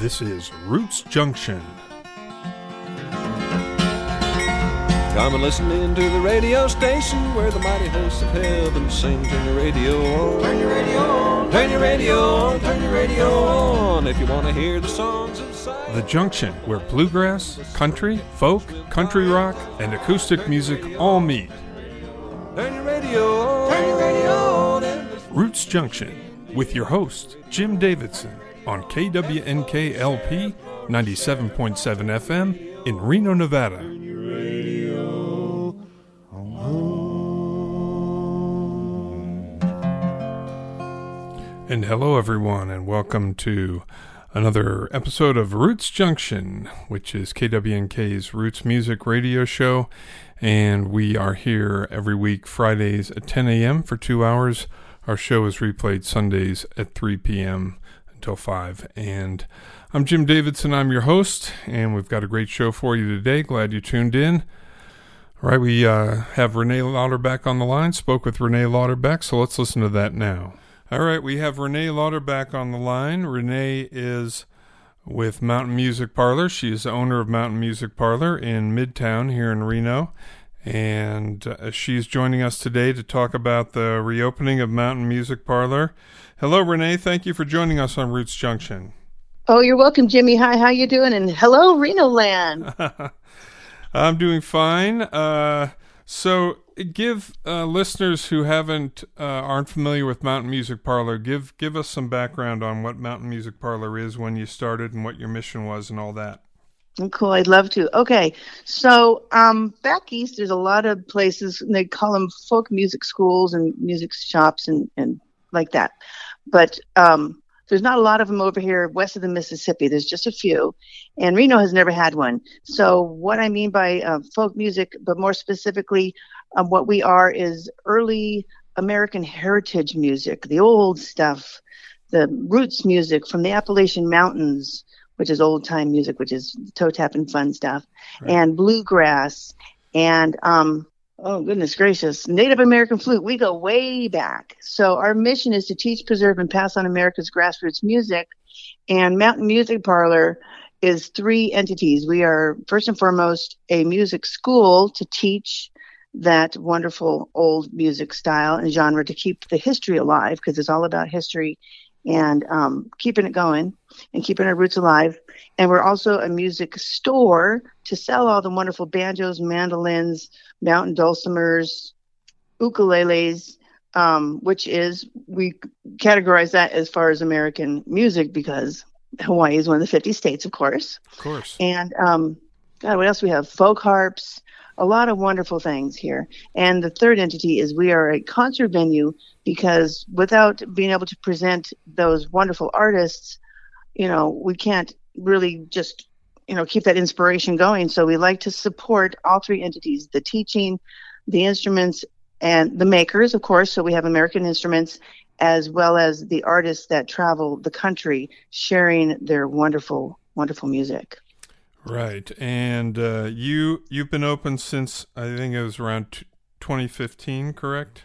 This is Roots Junction. Come and listen in to the radio station where the mighty hosts of heaven sing. Turn your radio on. Turn your radio on. Turn your radio on. Turn your radio on. If you want to hear the songs inside. The Junction, where bluegrass, country, folk, country rock, and acoustic music all meet. Turn your radio on. Turn your radio on. Roots Junction, with your host, Jim Davidson, on KWNKLP 97.7 FM in Reno, Nevada. And hello, everyone, and welcome to another episode of Roots Junction, which is KWNK's Roots Music Radio Show. And we are here every week, Fridays at 10 a.m. for two hours. Our show is replayed Sundays at 3 p.m. until 5. And I'm Jim Davidson, I'm your host, and we've got a great show for you today. Glad you tuned in. All right, we uh, have Renee Lauterbach on the line. Spoke with Renee Lauterbach, so let's listen to that now. All right, we have Renee Lauterbach on the line. Renee is with Mountain Music Parlor. She is the owner of Mountain Music Parlor in Midtown here in Reno. And uh, she's joining us today to talk about the reopening of Mountain Music Parlor. Hello, Renee. Thank you for joining us on Roots Junction. Oh, you're welcome, Jimmy. Hi, how you doing? And hello, Reno Land. I'm doing fine. Uh, so, give uh, listeners who haven't uh, aren't familiar with Mountain Music Parlor give give us some background on what Mountain Music Parlor is, when you started, and what your mission was, and all that. Cool, I'd love to. Okay, so um, back east, there's a lot of places. They call them folk music schools and music shops and and like that, but um, there's not a lot of them over here west of the Mississippi. There's just a few, and Reno has never had one. So what I mean by uh, folk music, but more specifically, um, what we are is early American heritage music, the old stuff, the roots music from the Appalachian Mountains, which is old time music, which is toe tapping fun stuff, right. and bluegrass, and um, oh goodness gracious, Native American flute. We go way back. So our mission is to teach, preserve, and pass on America's grassroots music. And Mountain Music Parlor is three entities. We are first and foremost a music school to teach that wonderful old music style and genre to keep the history alive because it's all about history and um, keeping it going and keeping our roots alive. And we're also a music store to sell all the wonderful banjos, mandolins, mountain dulcimers, ukuleles, um, which is, we categorize that as far as American music because Hawaii is one of the 50 states, of course. Of course. And um, God, what else we have? Folk harps, a lot of wonderful things here. And the third entity is we are a concert venue because without being able to present those wonderful artists, you know, we can't really just, you know, keep that inspiration going. So we like to support all three entities the teaching, the instruments, and the makers, of course. So we have American instruments as well as the artists that travel the country sharing their wonderful, wonderful music. Right, and uh, you you've been open since I think it was around t- 2015, correct?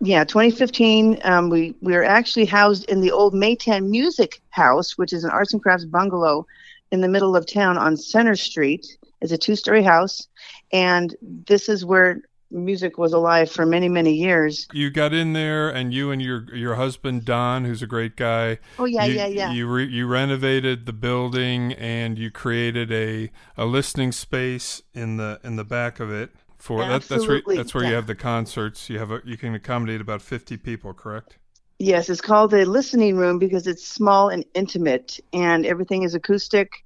Yeah, 2015. Um, we we are actually housed in the old Maytan Music House, which is an arts and crafts bungalow in the middle of town on Center Street. It's a two-story house, and this is where music was alive for many many years. You got in there, and you and your your husband Don, who's a great guy. Oh yeah, you, yeah, yeah. You re, you renovated the building, and you created a a listening space in the in the back of it. For that, that's where that's where yeah. you have the concerts. You have a, you can accommodate about fifty people, correct? Yes, it's called a listening room because it's small and intimate, and everything is acoustic,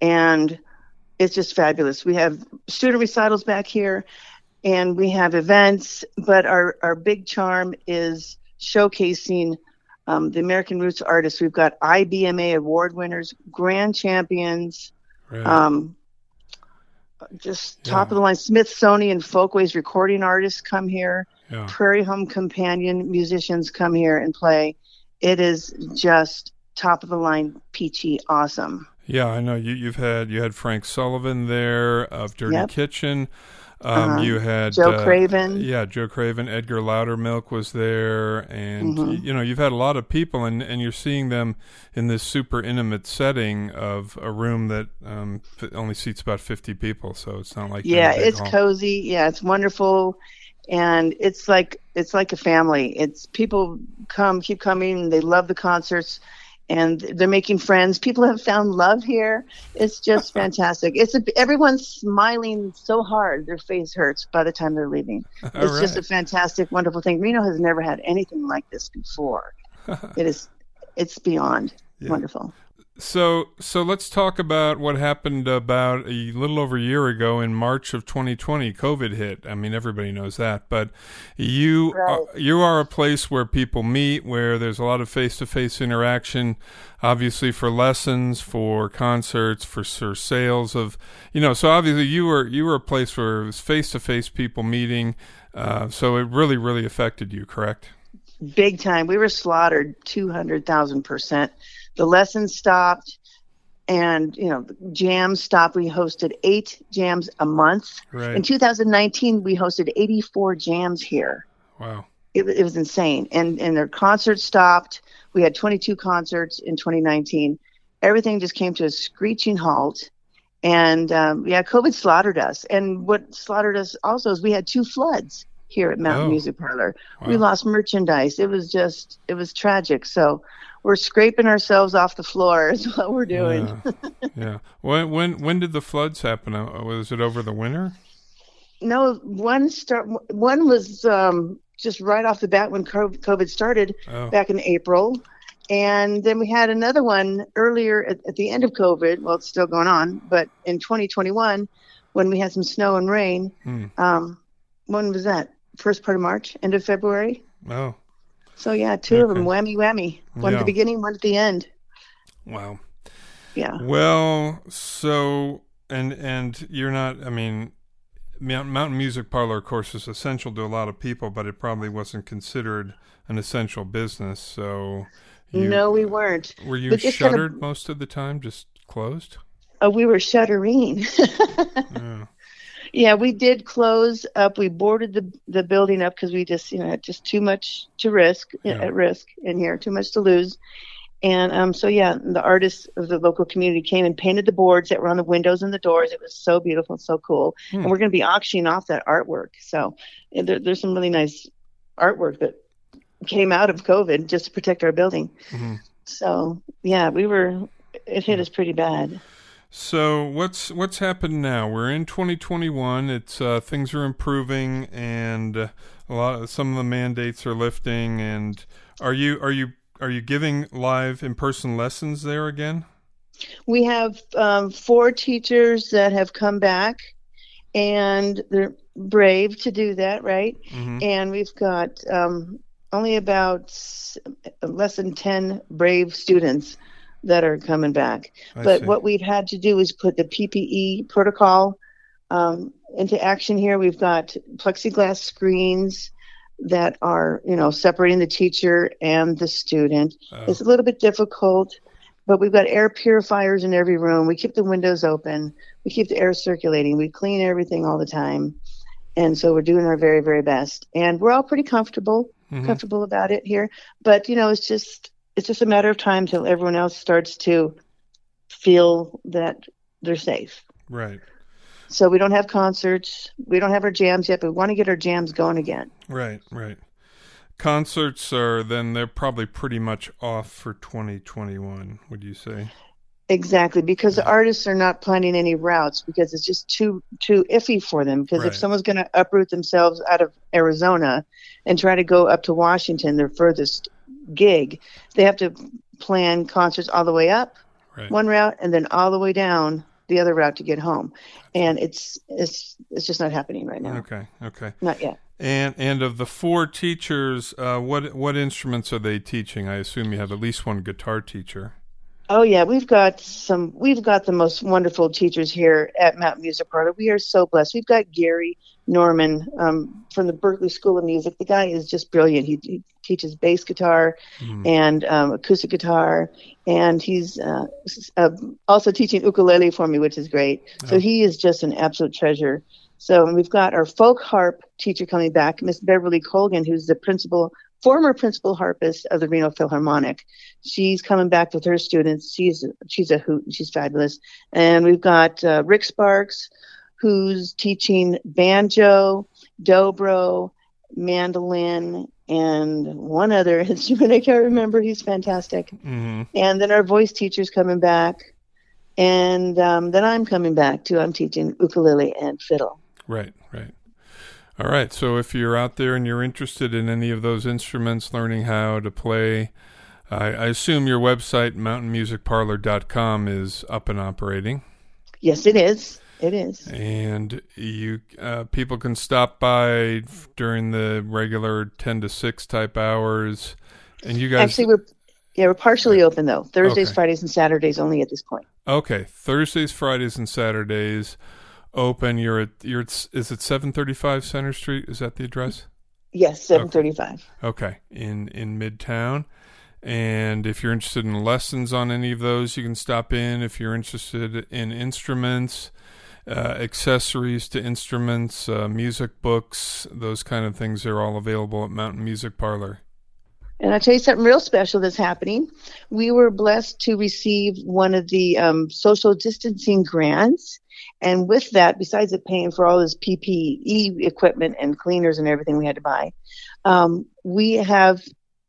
and it's just fabulous. We have student recitals back here and we have events, but our, our big charm is showcasing um, the American Roots artists. We've got IBMA award winners, grand champions, right. um, just top of the line Smithsonian Folkways recording artists come here. Yeah. Prairie Home Companion musicians come here and play. It is just top of the line, peachy, awesome. Yeah, I know you. You've had you had Frank Solivan there of Dirty yep. Kitchen. Um, Uh-huh. you had Joe uh, Craven. Yeah, Joe Craven. Edgar Loudermilk was there, and Mhm. you know you've had a lot of people, and and you're seeing them in this super intimate setting of a room that um, f- only seats about 50 people, so it's not like you're in a yeah it's hall. cozy yeah it's wonderful and it's like it's like a family it's people come keep coming they love the concerts and they're making friends. People have found love here. It's just fantastic. It's a, everyone's smiling so hard their face hurts by the time they're leaving. All it's just a fantastic wonderful thing. Reno has never had anything like this before. It is it's beyond Yeah. wonderful So, so let's talk about what happened about a little over a year ago in March of 2020. COVID hit. I mean, everybody knows that, but you Right. are, you are a place where people meet, where there's a lot of face-to-face interaction. Obviously, for lessons, for concerts, for, for sales of, you know. So obviously, you were you were a place where it was face-to-face people meeting. Uh, so it really, really affected you, correct? big time. We were slaughtered 200,000%. The lessons stopped and, you know, the jams stopped. We hosted eight jams a month. right. In 2019, we hosted 84 jams here. Wow. It, it was insane. And, and their concerts stopped. We had 22 concerts in 2019. Everything just came to a screeching halt. And um, yeah, COVID slaughtered us. And what slaughtered us also is we had two floods here at Mountain Oh. Music Parlor we lost merchandise it was just it was tragic so we're scraping ourselves off the floor is what we're doing Yeah. yeah. When when when did the floods happen? Uh, Was it over the winter? no one start one was um just right off the bat when covid started Oh, back in april and then we had another one earlier at, at the end of covid well it's still going on but in 2021 when we had some snow and rain Hmm. um when was that first part of march end of february oh, so yeah two of them Okay. whammy whammy one at the beginning one at the end wow. yeah Well, so and and you're not. I mean, Mountain Music Parlor, of course, is essential to a lot of people, but it probably wasn't considered an essential business. So, you, no, we weren't. were you just kind of- shuttered most of the time? Just closed? Oh, we were shuttering. Yeah. Yeah, we did close up. We boarded the the building up because we just, you know, had just too much to risk Yeah. at risk in here, too much to lose. And um, so yeah, the artists of the local community came and painted the boards that were on the windows and the doors. It was so beautiful, so cool. Hmm. And we're going to be auctioning off that artwork. So yeah, there, there's some really nice artwork that came out of COVID just to protect our building. Mhm. So yeah, we were. It hit us pretty bad. So what's what's happened now? We're in 2021. It's uh, things are improving, and a lot of, some of the mandates are lifting. And are you are you are you giving live in person lessons there again? We have um, four teachers that have come back, and they're brave to do that, right? hmm And we've got um, only about less than 10 brave students that are coming back. I but see. what we've had to do is put the PPE protocol um, into action here. We've got plexiglass screens that are, you know, separating the teacher and the student. Oh, It's a little bit difficult, but we've got air purifiers in every room. We keep the windows open. We keep the air circulating. We clean everything all the time. And so we're doing our very, very best. And we're all pretty comfortable, mhm. comfortable about it here. But, you know, it's just it's just a matter of time till everyone else starts to feel that they're safe. right, So we don't have concerts. We don't have our jams yet, but we want to get our jams going again. right, right. Concerts are then they're probably pretty much off for 2021. Would you say? Exactly, because the artists are not planning any routes because it's just too too iffy for them. Because Right. if someone's going to uproot themselves out of Arizona and try to go up to Washington, their furthest gig, they have to plan concerts all the way up Right. one route and then all the way down the other route to get home, and it's it's it's just not happening right now. Okay. Okay. Not yet. And and of the four teachers, uh, what what instruments are they teaching? I assume you have at least one guitar teacher. Oh yeah, we've got some. We've got the most wonderful teachers here at Mount Music Parlor. We are so blessed. We've got Gary Norman um, from the Berklee School of Music. The guy is just brilliant. He, he teaches bass guitar Hmm. and um, acoustic guitar, and he's uh, uh, also teaching ukulele for me, which is great. So Oh. he is just an absolute treasure So we've got our folk harp teacher coming back, Miss Beverly Colgan, who's the principal, former principal harpist of the Reno Philharmonic. She's coming back with her students. She's she's a hoot. and She's fabulous. And we've got uh, Rick Sparks, who's teaching banjo, dobro, mandolin, and one other instrument I can't remember. He's fantastic. Mm-hmm. And then our voice teacher's coming back. And um, then I'm coming back too. I'm teaching ukulele and fiddle. Right, right. All right. So if you're out there and you're interested in any of those instruments, learning how to play, I, I assume your website, mountainmusicparlor.com, is up and operating. Yes, it is. It is. And you uh, people can stop by during the regular 10 to 6 type hours. And you guys. Actually, we're yeah we're partially open though. Thursdays, Okay. Fridays, and Saturdays only at this point. Okay, Thursdays, Fridays, and Saturdays open. You're at you're at, is it 735 Center Street? Is that the address? Yes, seven thirty-five. Okay, in in Midtown. And if you're interested in lessons on any of those, you can stop in. If you're interested in instruments, uh, accessories to instruments, uh, music books, those kind of things are all available at Mountain Music Parlor. And I'll tell you something real special that's happening. We were blessed to receive one of the um, social distancing grants. And with that, besides it paying for all this PPE equipment and cleaners and everything we had to buy, um, we have,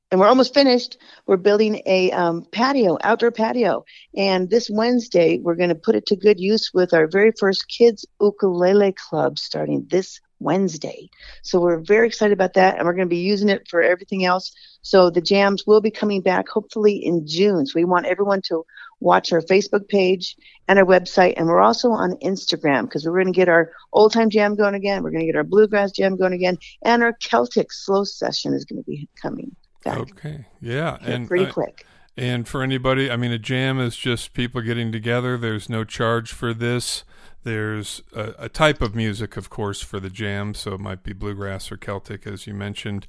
and we're almost finished, we're building a um, patio, outdoor patio. And this Wednesday, we're going to put it to good use with our very first kids ukulele club starting this Wednesday. So we're very excited about that, and we're going to be using it for everything else. So the jams will be coming back hopefully in June. So we want everyone to watch our Facebook page and our website, and we're also on Instagram because we're going to get our old time jam going again. We're going to get our bluegrass jam going again, and our Celtic slow session is going to be coming Okay, yeah, and pretty I- quick. And for anybody, I mean, a jam is just people getting together. There's no charge for this. There's a, a type of music, of course, for the jam. So it might be bluegrass or Celtic, as you mentioned.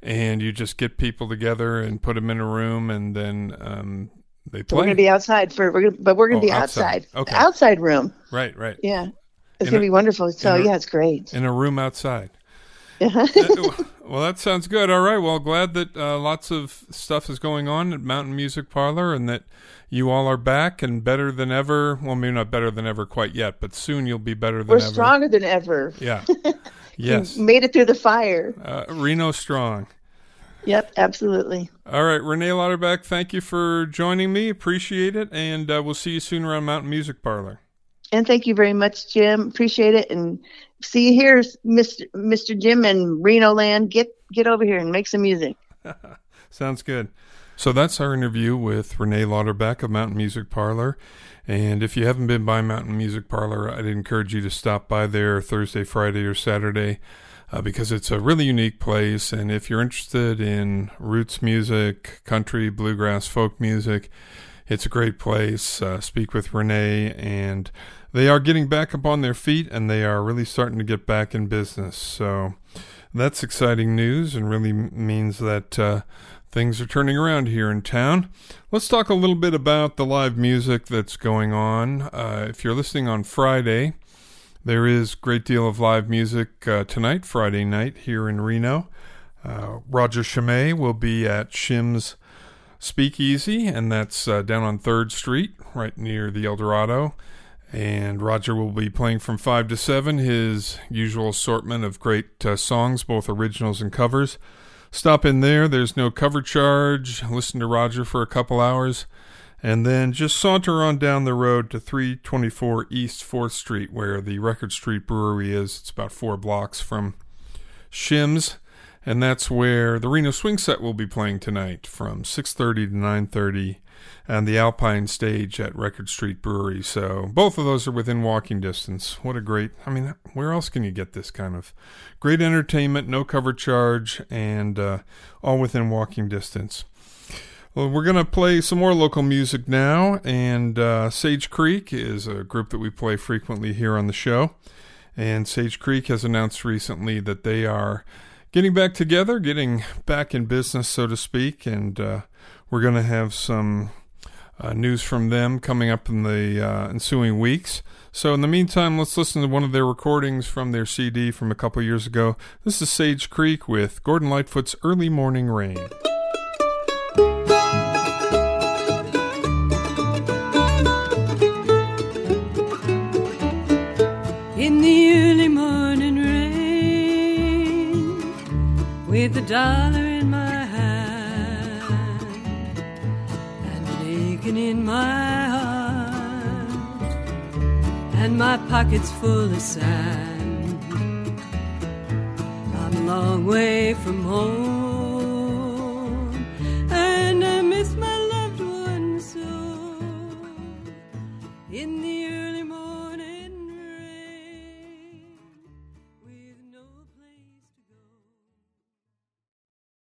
And you just get people together and put them in a room, and then um, they So we're play. going to be outside for, we're gonna, but we're going to Oh, be outside. outside, Okay. outside room. right, right. Yeah, it's going to be wonderful. So a- yeah, it's great. In a room outside. Uh, well, that sounds good. All right. Well, glad that uh, lots of stuff is going on at Mountain Music Parlor and that you all are back and better than ever. Well, maybe not better than ever quite yet, but soon you'll be better than We're ever. stronger than ever. Yeah. yes. Made it through the fire. Uh, Reno strong. Yep, absolutely. All right, Renee Lauterbach, thank you for joining me. Appreciate it, and uh, we'll see you soon around Mountain Music Parlor. And thank you very much, Jim. Appreciate it. And see you here, Mr. Mr. Jim and Reno Land. Get get over here and make some music. Sounds good. So that's our interview with Renee Lauterbach of Mountain Music Parlor. And if you haven't been by Mountain Music Parlor, I'd encourage you to stop by there Thursday, Friday, or Saturday uh, because it's a really unique place. And if you're interested in roots music, country, bluegrass, folk music, it's a great place. Uh, speak with Renee, and they are getting back up on their feet and they are really starting to get back in business. So that's exciting news and really means that uh, things are turning around here in town. Let's talk a little bit about the live music that's going on. Uh, if you're listening on Friday, there is a great deal of live music uh, tonight, Friday night, here in Reno. Uh, Roger Chimay will be at Shim's Speakeasy, and that's uh, down on 3rd Street, right near the El Dorado. And Roger will be playing from 5 to 7, his usual assortment of great uh, songs, both originals and covers. Stop in there, there's no cover charge. Listen to Roger for a couple hours. And then just saunter on down the road to 324 East 4th Street, where the Record Street Brewery is. It's about four blocks from Shim's and that's where the Reno Swing Set will be playing tonight from 6:30 to 9:30 and the Alpine Stage at Record Street Brewery. So both of those are within walking distance. What a great! I mean, where else can you get this kind of great entertainment, no cover charge, and uh, all within walking distance? Well, we're going to play some more local music now, and uh, Sage Creek is a group that we play frequently here on the show. And Sage Creek has announced recently that they are getting back together, getting back in business, so to speak, and uh, we're going to have some uh, news from them coming up in the uh, ensuing weeks. So, in the meantime, let's listen to one of their recordings from their CD from a couple years ago. This is Sage Creek with Gordon Lightfoot's Early Morning Rain. With a dollar in my hand and an aching in my heart, and my pockets full of sand. I'm a long way from home,